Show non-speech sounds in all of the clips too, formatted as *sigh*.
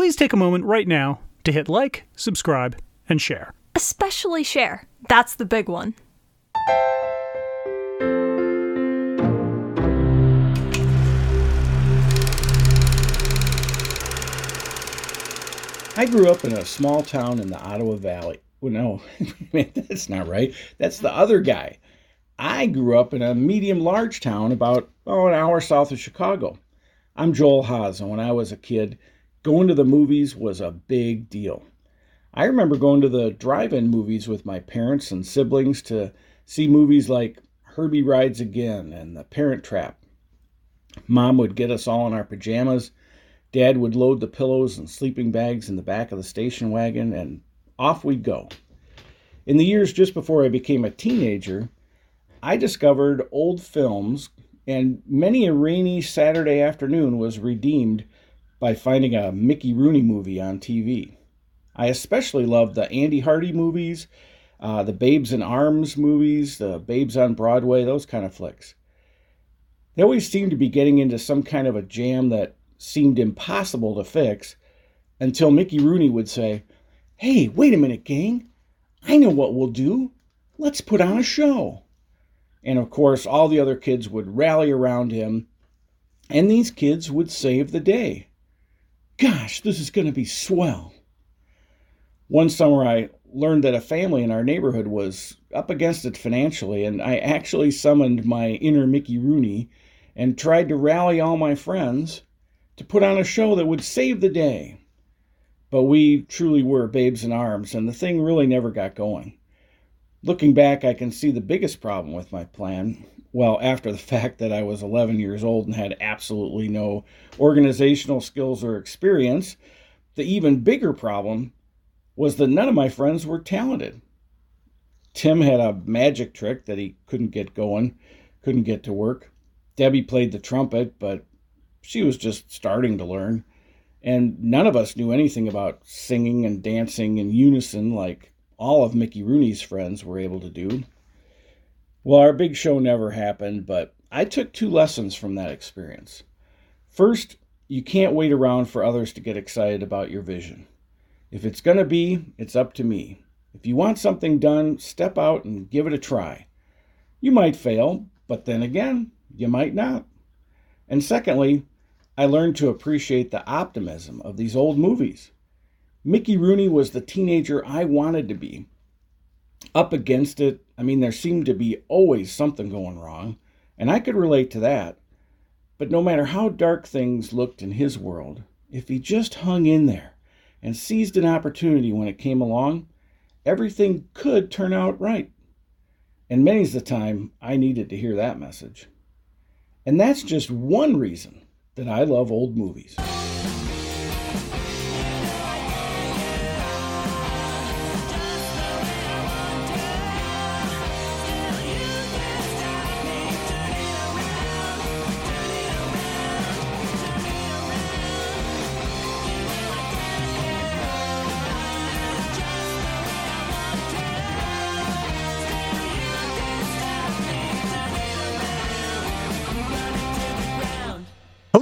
please take a moment right now to hit like, subscribe, and share. Especially share. That's the big one. I grew up in a small town in the Ottawa Valley. Well, no, *laughs* that's not right. That's the other guy. I grew up in a medium large town about oh, an hour south of Chicago. I'm Joel Haas, and when I was a kid, going to the movies was a big deal. I remember going to the drive in movies with my parents and siblings to see movies like Herbie Rides Again and The Parent Trap. Mom would get us all in our pajamas Dad would load the pillows and sleeping bags in the back of the station wagon, and off we'd go. In the years just before I became a teenager, I discovered old films, and many a rainy Saturday afternoon was redeemed by finding a Mickey Rooney movie on TV. I especially loved the Andy Hardy movies, uh, the Babes in Arms movies, the Babes on Broadway, those kind of flicks. They always seemed to be getting into some kind of a jam that seemed impossible to fix until Mickey Rooney would say, Hey, wait a minute, gang. I know what we'll do. Let's put on a show. And of course, all the other kids would rally around him, and these kids would save the day. Gosh, this is going to be swell. One summer, I learned that a family in our neighborhood was up against it financially, and I actually summoned my inner Mickey Rooney and tried to rally all my friends to put on a show that would save the day. But we truly were babes in arms, and the thing really never got going. Looking back, I can see the biggest problem with my plan. Well, after the *laughs* fact that I was 11 years old and had absolutely no organizational skills or experience, the even bigger problem was that none of my friends were talented. Tim had a magic trick that he couldn't get going, couldn't get to work. Debbie played the trumpet, but she was just starting to learn. And none of us knew anything about singing and dancing in unison like all of Mickey Rooney's friends were able to do. Well, our big show never happened, but I took two lessons from that experience. First, you can't wait around for others to get excited about your vision. If it's going to be, it's up to me. If you want something done, step out and give it a try. You might fail, but then again, you might not. And secondly, I learned to appreciate the optimism of these old movies. Mickey Rooney was the teenager I wanted to be. Up against it, I mean, there seemed to be always something going wrong, and I could relate to that. But no matter how dark things looked in his world, if he just hung in there and seized an opportunity when it came along, everything could turn out right. And many's the time I needed to hear that message. And that's just one reason that I love old movies.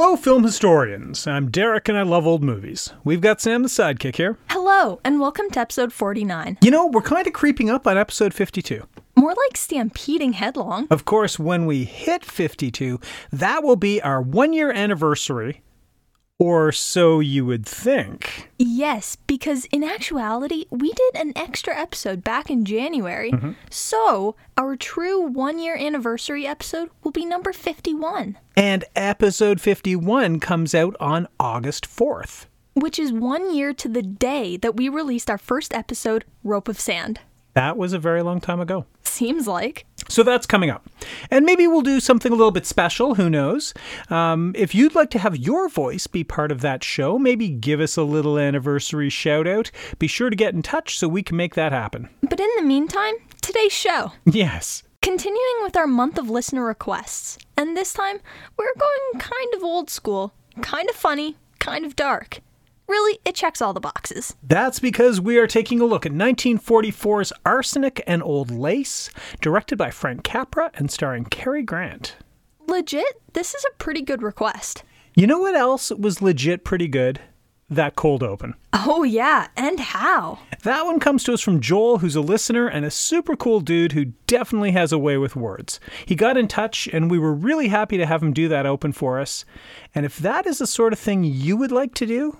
Hello, film historians. I'm Derek and I love old movies. We've got Sam the sidekick here. Hello, and welcome to episode 49. You know, we're kind of creeping up on episode 52. More like stampeding headlong. Of course, when we hit 52, that will be our one year anniversary or so you would think. Yes, because in actuality, we did an extra episode back in January. Mm-hmm. So, our true one year anniversary episode will be number 51, And episode 51 comes out on August 4th. which is one year to the day that we released our first episode, Rope of Sand. That was a very long time ago. Seems like. So that's coming up. And maybe we'll do something a little bit special. Who knows? Um, if you'd like to have your voice be part of that show, maybe give us a little anniversary shout out. Be sure to get in touch so we can make that happen. But in the meantime, today's show. Yes. Continuing with our month of listener requests, and this time we're going kind of old school, kind of funny, kind of dark. Really, it checks all the boxes. That's because we are taking a look at 1944's Arsenic and Old Lace, directed by Frank Capra and starring Cary Grant. Legit, this is a pretty good request. You know what else was legit pretty good? that cold open. Oh, yeah, and how? That one comes to us from Joel, who's a listener and a super cool dude who definitely has a way with words. He got in touch, and we were really happy to have him do that open for us. And if that is the sort of thing you would like to do,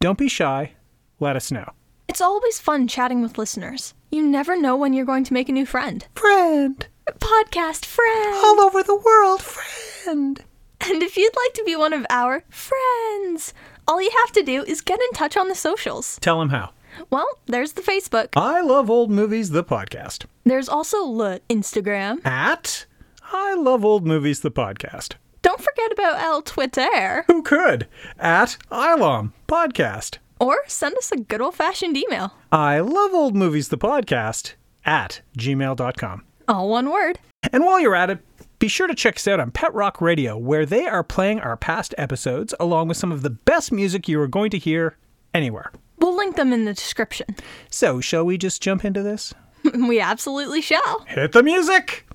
don't be shy. Let us know. It's always fun chatting with listeners. You never know when you're going to make a new friend. Friend! Podcast friend! All over the world, friend! And if you'd like to be one of our friends, all you have to do is get in touch on the socials. Tell them how. Well, there's the Facebook. I Love Old Movies, the podcast. There's also the Instagram. At I Love Old Movies, the podcast. Don't forget about El Twitter. Who could? At ILOM podcast. Or send us a good old fashioned email. I Love Old Movies, the podcast at gmail.com. All one word. And while you're at it, be sure to check us out on Pet Rock Radio, where they are playing our past episodes along with some of the best music you are going to hear anywhere. We'll link them in the description. So, shall we just jump into this? *laughs* we absolutely shall. Hit the music!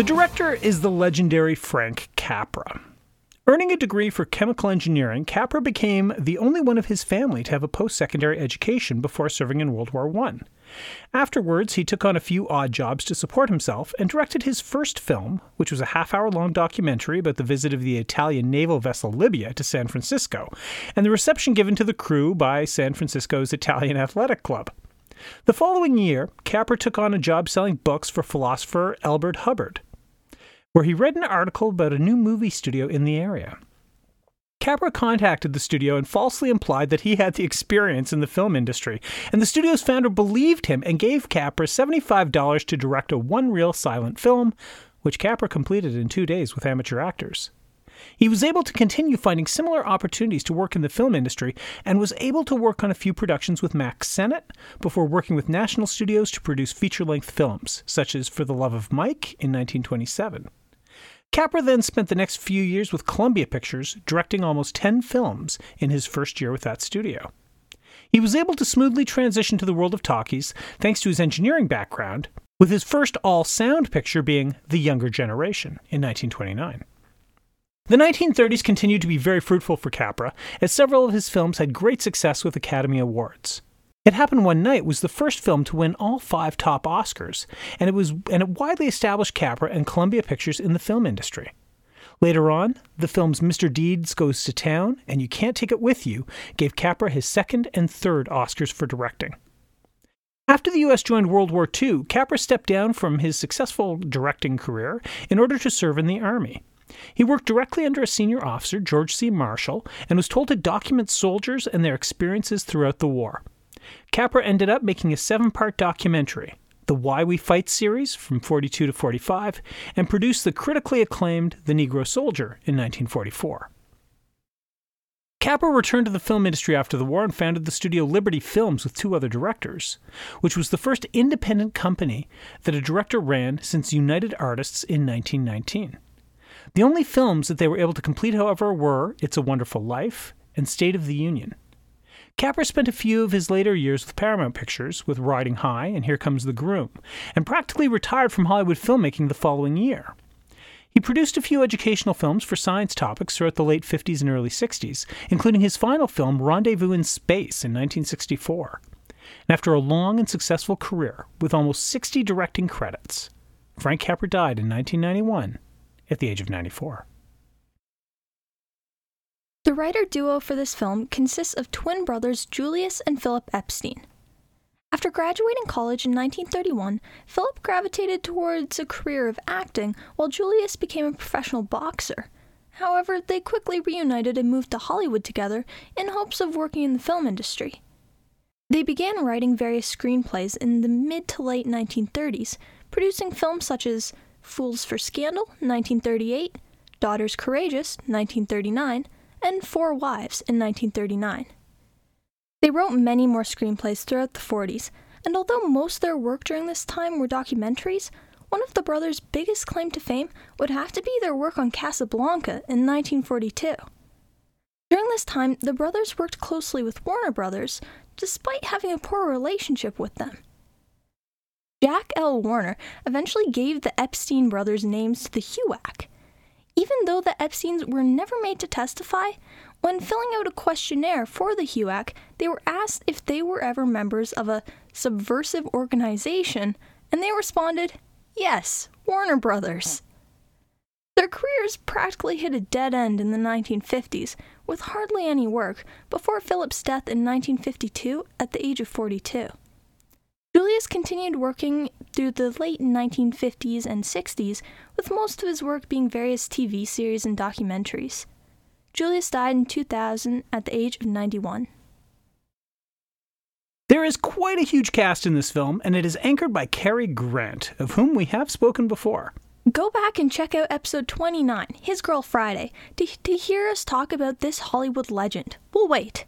The director is the legendary Frank Capra. Earning a degree for chemical engineering, Capra became the only one of his family to have a post secondary education before serving in World War I. Afterwards, he took on a few odd jobs to support himself and directed his first film, which was a half hour long documentary about the visit of the Italian naval vessel Libya to San Francisco and the reception given to the crew by San Francisco's Italian Athletic Club. The following year, Capra took on a job selling books for philosopher Elbert Hubbard where he read an article about a new movie studio in the area. Capra contacted the studio and falsely implied that he had the experience in the film industry, and the studio's founder believed him and gave Capra $75 to direct a one reel silent film, which Capra completed in two days with amateur actors. He was able to continue finding similar opportunities to work in the film industry and was able to work on a few productions with Mack Sennett before working with national studios to produce feature length films, such as For the Love of Mike in 1927. Capra then spent the next few years with Columbia Pictures, directing almost 10 films in his first year with that studio. He was able to smoothly transition to the world of talkies thanks to his engineering background, with his first all sound picture being The Younger Generation in 1929. The 1930s continued to be very fruitful for Capra, as several of his films had great success with Academy Awards. It Happened One Night was the first film to win all five top Oscars, and it was and it widely established Capra and Columbia Pictures in the film industry. Later on, the films Mr. Deeds Goes to Town and You Can't Take It With You gave Capra his second and third Oscars for directing. After the US joined World War II, Capra stepped down from his successful directing career in order to serve in the Army. He worked directly under a senior officer, George C. Marshall, and was told to document soldiers and their experiences throughout the war. Capra ended up making a seven part documentary, the Why We Fight series from 42 to 45, and produced the critically acclaimed The Negro Soldier in 1944. Capra returned to the film industry after the war and founded the studio Liberty Films with two other directors, which was the first independent company that a director ran since United Artists in 1919. The only films that they were able to complete, however, were It's a Wonderful Life and State of the Union. Capra spent a few of his later years with Paramount Pictures, with Riding High and Here Comes the Groom, and practically retired from Hollywood filmmaking the following year. He produced a few educational films for science topics throughout the late 50s and early 60s, including his final film, Rendezvous in Space, in 1964. And after a long and successful career, with almost 60 directing credits, Frank Capra died in 1991 at the age of 94. The writer duo for this film consists of twin brothers Julius and Philip Epstein. After graduating college in 1931, Philip gravitated towards a career of acting while Julius became a professional boxer. However, they quickly reunited and moved to Hollywood together in hopes of working in the film industry. They began writing various screenplays in the mid to late 1930s, producing films such as Fools for Scandal, 1938, Daughters Courageous, 1939, and Four Wives in 1939. They wrote many more screenplays throughout the 40s, and although most of their work during this time were documentaries, one of the brothers' biggest claim to fame would have to be their work on Casablanca in 1942. During this time, the brothers worked closely with Warner Brothers despite having a poor relationship with them. Jack L. Warner eventually gave the Epstein brothers names to the HUAC. Even though the Epsteins were never made to testify, when filling out a questionnaire for the HUAC, they were asked if they were ever members of a subversive organization, and they responded, Yes, Warner Brothers. Their careers practically hit a dead end in the 1950s, with hardly any work, before Philip's death in 1952 at the age of 42. Julius continued working through the late 1950s and 60s, with most of his work being various TV series and documentaries. Julius died in 2000 at the age of 91. There is quite a huge cast in this film, and it is anchored by Cary Grant, of whom we have spoken before. Go back and check out episode 29, His Girl Friday, to, to hear us talk about this Hollywood legend. We'll wait.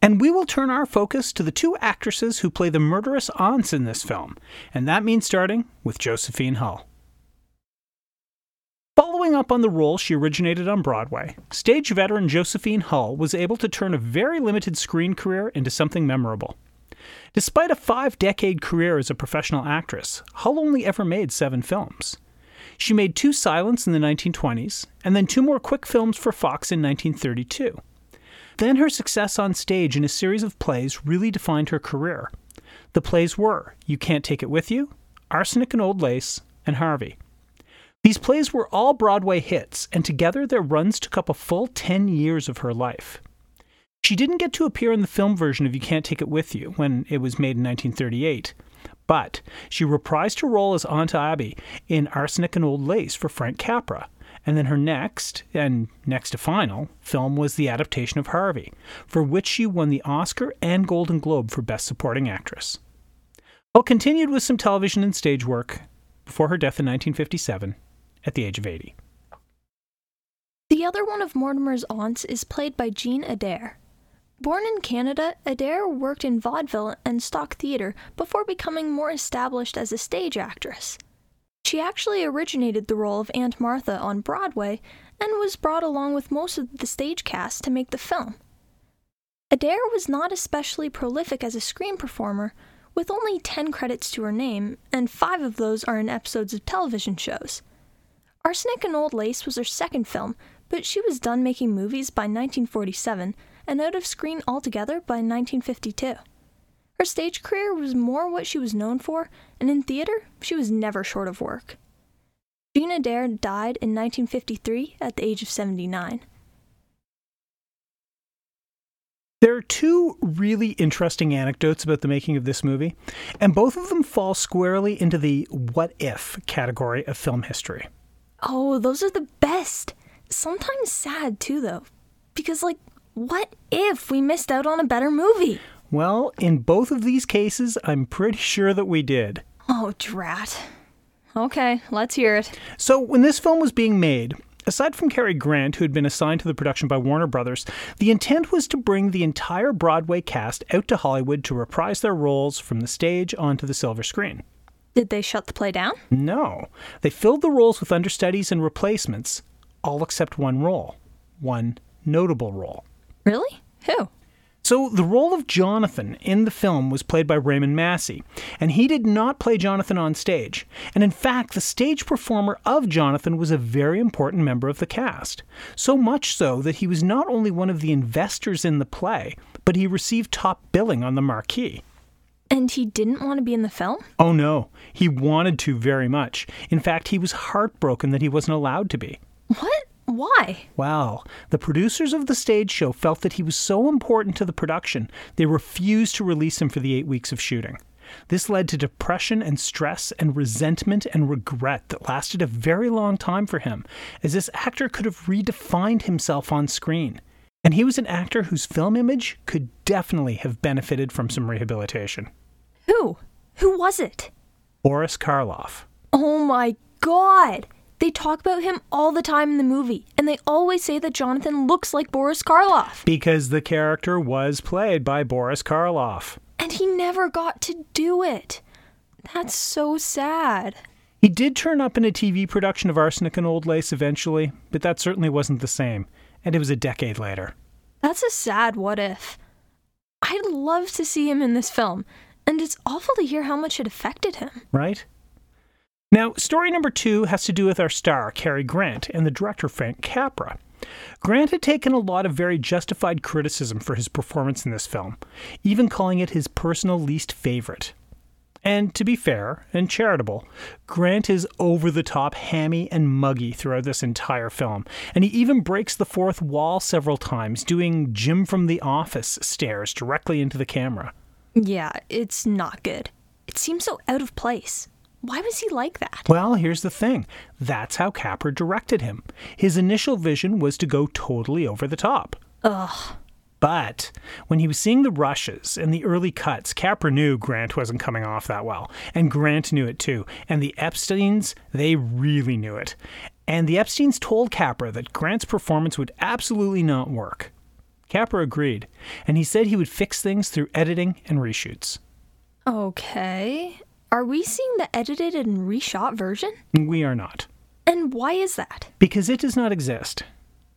And we will turn our focus to the two actresses who play the murderous aunts in this film, and that means starting with Josephine Hull. Following up on the role she originated on Broadway, stage veteran Josephine Hull was able to turn a very limited screen career into something memorable. Despite a five decade career as a professional actress, Hull only ever made seven films. She made two silents in the 1920s, and then two more quick films for Fox in 1932. Then her success on stage in a series of plays really defined her career. The plays were You Can't Take It With You, Arsenic and Old Lace, and Harvey. These plays were all Broadway hits, and together their runs took up a full 10 years of her life. She didn't get to appear in the film version of You Can't Take It With You when it was made in 1938, but she reprised her role as Aunt Abby in Arsenic and Old Lace for Frank Capra. And then her next, and next to final, film was the adaptation of Harvey, for which she won the Oscar and Golden Globe for Best Supporting Actress. Hull continued with some television and stage work before her death in 1957 at the age of 80. The other one of Mortimer's aunts is played by Jean Adair. Born in Canada, Adair worked in vaudeville and stock theater before becoming more established as a stage actress. She actually originated the role of Aunt Martha on Broadway and was brought along with most of the stage cast to make the film. Adair was not especially prolific as a screen performer, with only 10 credits to her name, and five of those are in episodes of television shows. Arsenic and Old Lace was her second film, but she was done making movies by 1947 and out of screen altogether by 1952. Her stage career was more what she was known for, and in theater, she was never short of work. Jean Adair died in 1953 at the age of 79. There are two really interesting anecdotes about the making of this movie, and both of them fall squarely into the what if category of film history. Oh, those are the best. Sometimes sad too, though. Because, like, what if we missed out on a better movie? Well, in both of these cases, I'm pretty sure that we did. Oh, drat. Okay, let's hear it. So, when this film was being made, aside from Cary Grant, who had been assigned to the production by Warner Brothers, the intent was to bring the entire Broadway cast out to Hollywood to reprise their roles from the stage onto the silver screen. Did they shut the play down? No. They filled the roles with understudies and replacements, all except one role. One notable role. Really? Who? So, the role of Jonathan in the film was played by Raymond Massey, and he did not play Jonathan on stage. And in fact, the stage performer of Jonathan was a very important member of the cast. So much so that he was not only one of the investors in the play, but he received top billing on the marquee. And he didn't want to be in the film? Oh no, he wanted to very much. In fact, he was heartbroken that he wasn't allowed to be. What? Why? Well, the producers of the stage show felt that he was so important to the production, they refused to release him for the eight weeks of shooting. This led to depression and stress and resentment and regret that lasted a very long time for him, as this actor could have redefined himself on screen. And he was an actor whose film image could definitely have benefited from some rehabilitation. Who? Who was it? Boris Karloff. Oh my god! They talk about him all the time in the movie, and they always say that Jonathan looks like Boris Karloff. Because the character was played by Boris Karloff. And he never got to do it. That's so sad. He did turn up in a TV production of Arsenic and Old Lace eventually, but that certainly wasn't the same, and it was a decade later. That's a sad what if. I'd love to see him in this film, and it's awful to hear how much it affected him. Right? Now, story number two has to do with our star, Cary Grant, and the director, Frank Capra. Grant had taken a lot of very justified criticism for his performance in this film, even calling it his personal least favorite. And to be fair and charitable, Grant is over the top hammy and muggy throughout this entire film, and he even breaks the fourth wall several times, doing Jim from the Office stares directly into the camera. Yeah, it's not good. It seems so out of place. Why was he like that? Well, here's the thing that's how Capra directed him. His initial vision was to go totally over the top. Ugh. But when he was seeing the rushes and the early cuts, Capra knew Grant wasn't coming off that well. And Grant knew it too. And the Epsteins, they really knew it. And the Epsteins told Capra that Grant's performance would absolutely not work. Capra agreed, and he said he would fix things through editing and reshoots. Okay. Are we seeing the edited and reshot version? We are not. And why is that? Because it does not exist.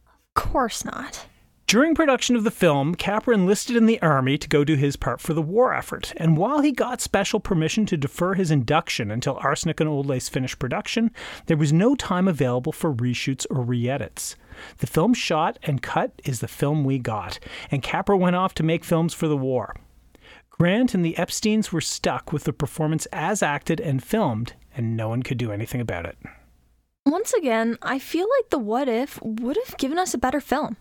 Of course not. During production of the film, Capra enlisted in the army to go do his part for the war effort, and while he got special permission to defer his induction until Arsenic and Old Lace finished production, there was no time available for reshoots or re edits. The film shot and cut is the film we got, and Capra went off to make films for the war. Grant and the Epsteins were stuck with the performance as acted and filmed, and no one could do anything about it. Once again, I feel like the What If would have given us a better film.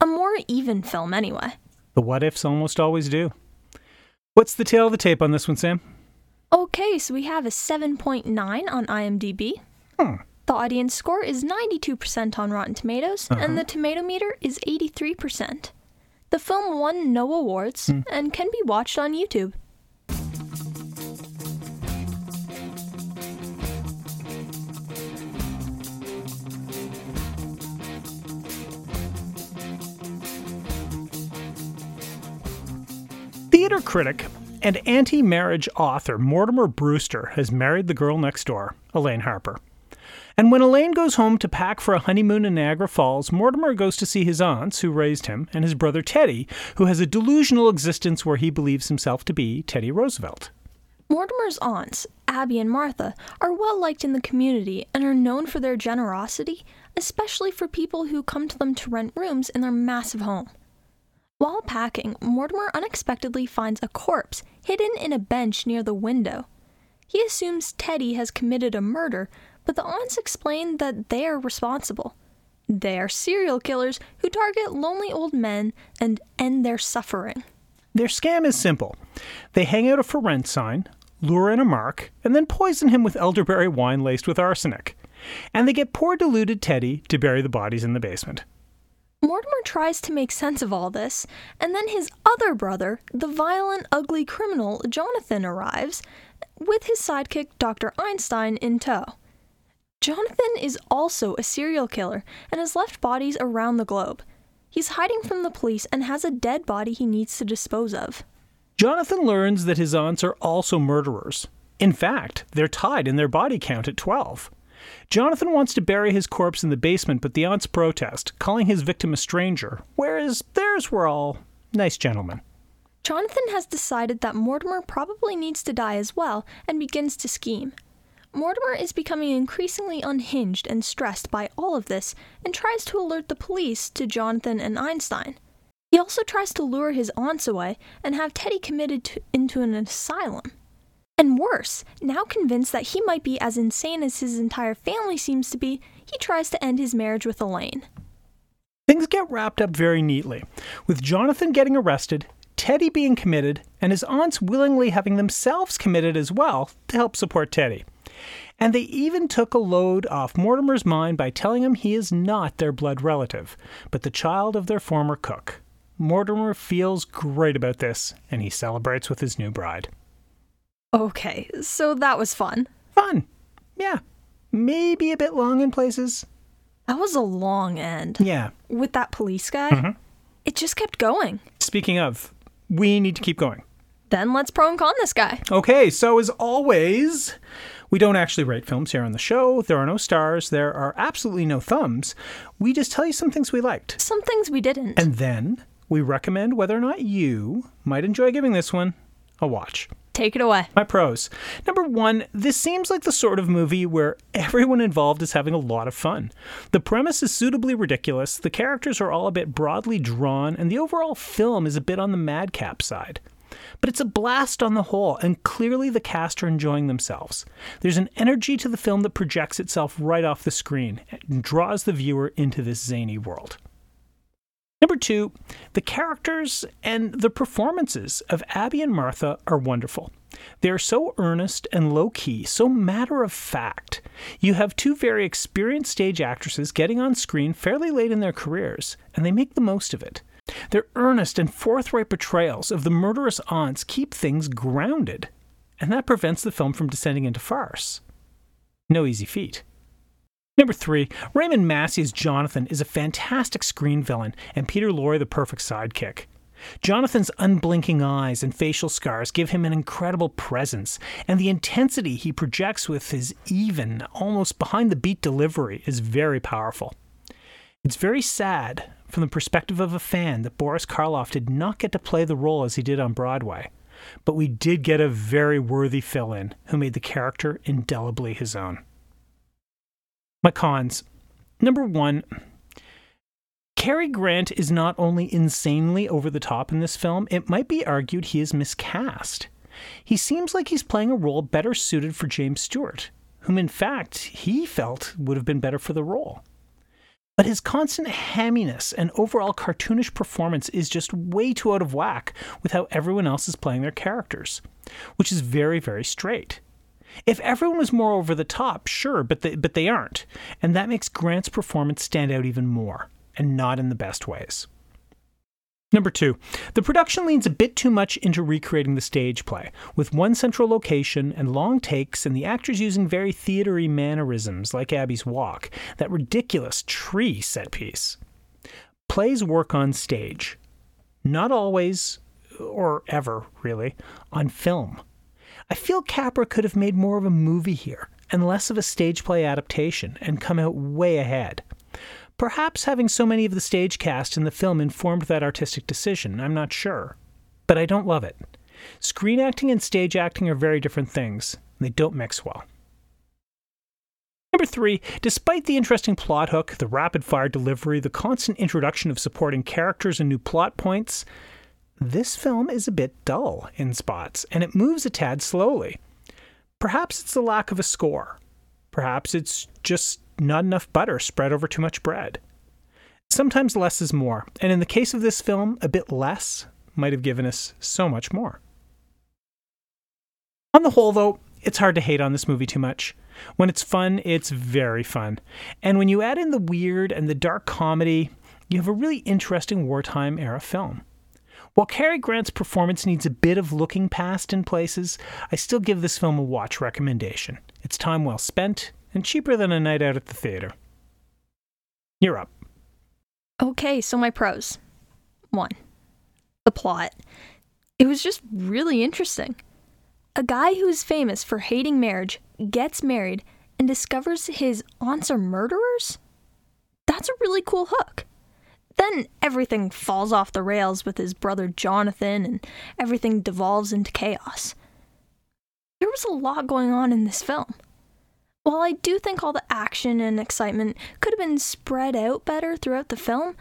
A more even film, anyway. The what ifs almost always do. What's the tale of the tape on this one, Sam? Okay, so we have a 7.9 on IMDb. Hmm. The audience score is 92% on Rotten Tomatoes, Uh-huh. and the tomato meter is 83%. The film won no awards Hmm. and can be watched on YouTube. Theater critic and anti marriage author Mortimer Brewster has married the girl next door, Elaine Harper. And when Elaine goes home to pack for a honeymoon in Niagara Falls, Mortimer goes to see his aunts, who raised him, and his brother Teddy, who has a delusional existence where he believes himself to be Teddy Roosevelt. Mortimer's aunts, Abby and Martha, are well liked in the community and are known for their generosity, especially for people who come to them to rent rooms in their massive home. While packing, Mortimer unexpectedly finds a corpse hidden in a bench near the window. He assumes Teddy has committed a murder, but the aunts explain that they are responsible. They are serial killers who target lonely old men and end their suffering. Their scam is simple they hang out a for rent sign, lure in a mark, and then poison him with elderberry wine laced with arsenic. And they get poor deluded Teddy to bury the bodies in the basement. Mortimer tries to make sense of all this, and then his other brother, the violent, ugly criminal Jonathan, arrives with his sidekick Dr. Einstein in tow. Jonathan is also a serial killer and has left bodies around the globe. He's hiding from the police and has a dead body he needs to dispose of. Jonathan learns that his aunts are also murderers. In fact, they're tied in their body count at 12. Jonathan wants to bury his corpse in the basement, but the aunts protest, calling his victim a stranger, whereas theirs were all nice gentlemen. Jonathan has decided that Mortimer probably needs to die as well and begins to scheme. Mortimer is becoming increasingly unhinged and stressed by all of this and tries to alert the police to Jonathan and Einstein. He also tries to lure his aunts away and have Teddy committed to, into an asylum. And worse, now convinced that he might be as insane as his entire family seems to be, he tries to end his marriage with Elaine. Things get wrapped up very neatly, with Jonathan getting arrested, Teddy being committed, and his aunts willingly having themselves committed as well to help support Teddy. And they even took a load off Mortimer's mind by telling him he is not their blood relative, but the child of their former cook. Mortimer feels great about this, and he celebrates with his new bride. Okay, so that was fun. Fun. Yeah. Maybe a bit long in places. That was a long end. Yeah. with that police guy, mm-hmm. it just kept going. Speaking of, we need to keep going. Then let's pro and con this guy. Okay, so as always, we don't actually rate films here on the show. There are no stars, there are absolutely no thumbs. We just tell you some things we liked. Some things we didn't. And then we recommend whether or not you might enjoy giving this one a watch. Take it away. My pros. Number one, this seems like the sort of movie where everyone involved is having a lot of fun. The premise is suitably ridiculous, the characters are all a bit broadly drawn, and the overall film is a bit on the madcap side. But it's a blast on the whole, and clearly the cast are enjoying themselves. There's an energy to the film that projects itself right off the screen and draws the viewer into this zany world. Number two, the characters and the performances of Abby and Martha are wonderful. They are so earnest and low key, so matter of fact. You have two very experienced stage actresses getting on screen fairly late in their careers, and they make the most of it. Their earnest and forthright portrayals of the murderous aunts keep things grounded, and that prevents the film from descending into farce. No easy feat. Number three, Raymond Massey's Jonathan is a fantastic screen villain, and Peter Lorre the perfect sidekick. Jonathan's unblinking eyes and facial scars give him an incredible presence, and the intensity he projects with his even, almost behind the beat delivery is very powerful. It's very sad, from the perspective of a fan, that Boris Karloff did not get to play the role as he did on Broadway. But we did get a very worthy fill in who made the character indelibly his own. My cons. Number one, Cary Grant is not only insanely over the top in this film, it might be argued he is miscast. He seems like he's playing a role better suited for James Stewart, whom in fact he felt would have been better for the role. But his constant hamminess and overall cartoonish performance is just way too out of whack with how everyone else is playing their characters, which is very, very straight. If everyone was more over the top, sure, but they, but they aren't. And that makes Grant's performance stand out even more, and not in the best ways. Number two, the production leans a bit too much into recreating the stage play, with one central location and long takes, and the actors using very theatery mannerisms like Abby's walk, that ridiculous tree set piece. Plays work on stage, not always, or ever really, on film. I feel Capra could have made more of a movie here and less of a stage play adaptation and come out way ahead. Perhaps having so many of the stage cast in the film informed that artistic decision, I'm not sure. But I don't love it. Screen acting and stage acting are very different things, and they don't mix well. Number three, despite the interesting plot hook, the rapid fire delivery, the constant introduction of supporting characters and new plot points, this film is a bit dull in spots, and it moves a tad slowly. Perhaps it's the lack of a score. Perhaps it's just not enough butter spread over too much bread. Sometimes less is more, and in the case of this film, a bit less might have given us so much more. On the whole, though, it's hard to hate on this movie too much. When it's fun, it's very fun. And when you add in the weird and the dark comedy, you have a really interesting wartime era film. While Cary Grant's performance needs a bit of looking past in places, I still give this film a watch recommendation. It's time well spent and cheaper than a night out at the theater. You're up. Okay, so my pros. One, the plot. It was just really interesting. A guy who's famous for hating marriage gets married and discovers his aunts are murderers? That's a really cool hook. Then everything falls off the rails with his brother Jonathan, and everything devolves into chaos. There was a lot going on in this film. While I do think all the action and excitement could have been spread out better throughout the film,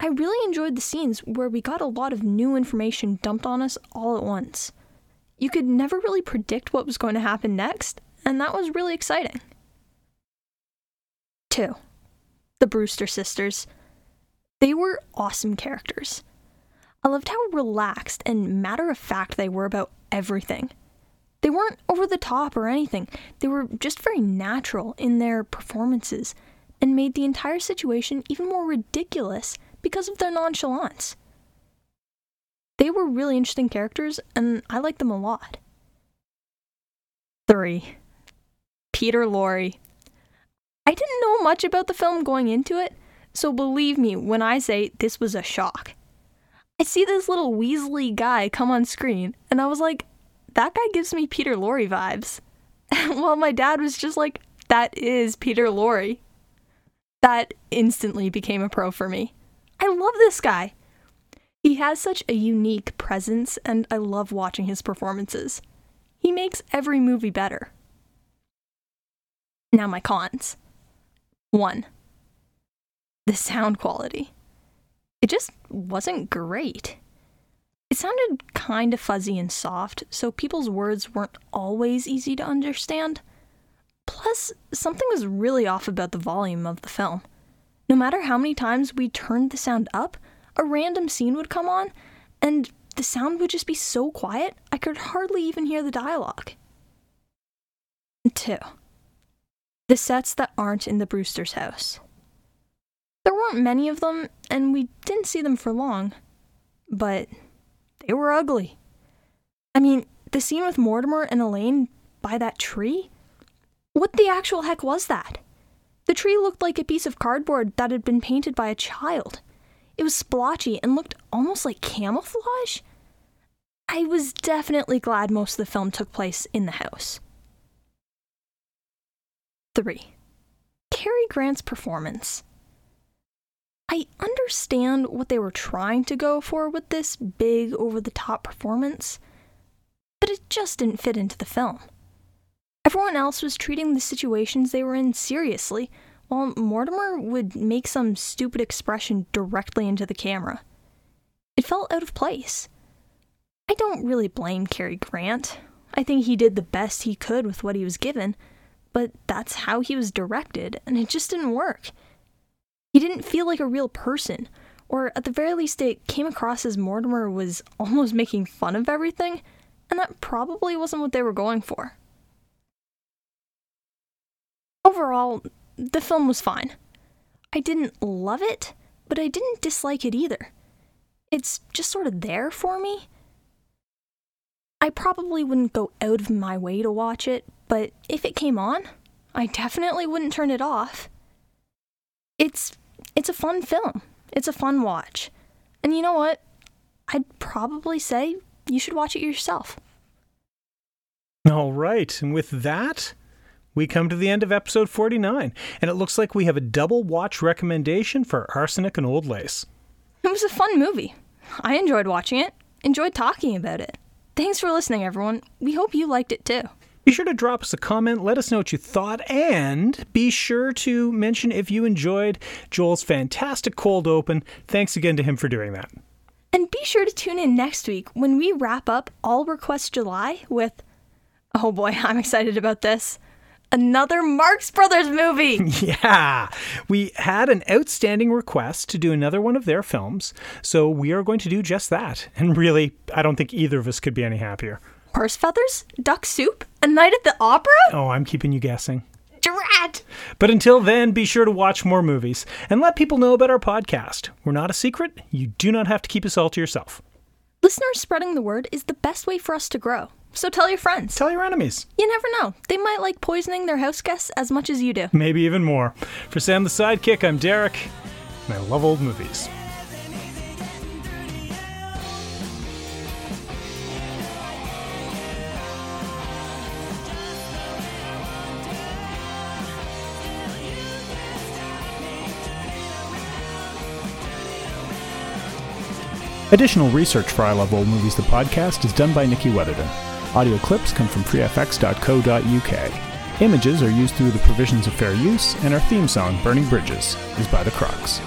I really enjoyed the scenes where we got a lot of new information dumped on us all at once. You could never really predict what was going to happen next, and that was really exciting. 2. The Brewster sisters. They were awesome characters. I loved how relaxed and matter of fact they were about everything. They weren't over the top or anything, they were just very natural in their performances and made the entire situation even more ridiculous because of their nonchalance. They were really interesting characters, and I liked them a lot. 3. Peter Lorre. I didn't know much about the film going into it, so believe me when I say this was a shock. I see this little Weasley guy come on screen, and I was like, that guy gives me Peter Lorre vibes. *laughs* well, my dad was just like, that is Peter Lorre. That instantly became a pro for me. I love this guy. He has such a unique presence, and I love watching his performances. He makes every movie better. Now, my cons. 1. The sound quality. It just wasn't great. It sounded kind of fuzzy and soft, so people's words weren't always easy to understand. Plus, something was really off about the volume of the film. No matter how many times we turned the sound up, a random scene would come on, and the sound would just be so quiet I could hardly even hear the dialogue. 2. The sets that aren't in the Brewster's house. There weren't many of them, and we didn't see them for long, but they were ugly. I mean, the scene with Mortimer and Elaine by that tree? What the actual heck was that? The tree looked like a piece of cardboard that had been painted by a child. It was splotchy and looked almost like camouflage. I was definitely glad most of the film took place in the house. 3. Cary Grant's performance. I understand what they were trying to go for with this big, over the top performance, but it just didn't fit into the film. Everyone else was treating the situations they were in seriously, while Mortimer would make some stupid expression directly into the camera. It felt out of place. I don't really blame Cary Grant. I think he did the best he could with what he was given, but that's how he was directed, and it just didn't work. He didn't feel like a real person, or at the very least, it came across as Mortimer was *laughs* almost making fun of everything, and that probably wasn't what they were going for. Overall, the film was fine. I didn't love it, but I didn't dislike it either. It's just sort of there for me. I probably wouldn't go out of my way to watch it, but if it came on, I definitely wouldn't turn it off. It's it's a fun film. It's a fun watch. And you know what? I'd probably say you should watch it yourself. All right. And with that, we come to the end of episode 49, and it looks like we have a double watch recommendation for Arsenic and Old Lace. It was a fun movie. I enjoyed watching it, enjoyed talking about it. Thanks for listening, everyone. We hope you liked it too. Be sure to drop us a comment, let us know what you thought, and be sure to mention if you enjoyed Joel's fantastic cold open. Thanks again to him for doing that. And be sure to tune in next week when we wrap up All Request July with. Oh boy, *laughs* I'm excited about this another Marx Brothers movie. *laughs* Yeah. We had an outstanding request to do another one of their films, so we are going to do just that. And really, I don't think either of us could be any happier. Horse feathers? Duck soup? A night at the opera? Oh, I'm keeping you guessing. Drat! But until then, be sure to watch more movies and let people know about our podcast. We're not a secret. You do not have to keep us all to yourself. Listeners spreading the word is the best way for us to grow. So tell your friends. Tell your enemies. You never know. They might like poisoning their house guests as much as you do. Maybe even more. For Sam the Sidekick, I'm Derek, and I love old movies. Additional research for I Love Old Movies, the podcast, is done by Nikki Weatherden. Audio clips come from freefx.co.uk. Images are used through the provisions of fair use, and our theme song, Burning Bridges, is by The Crocs.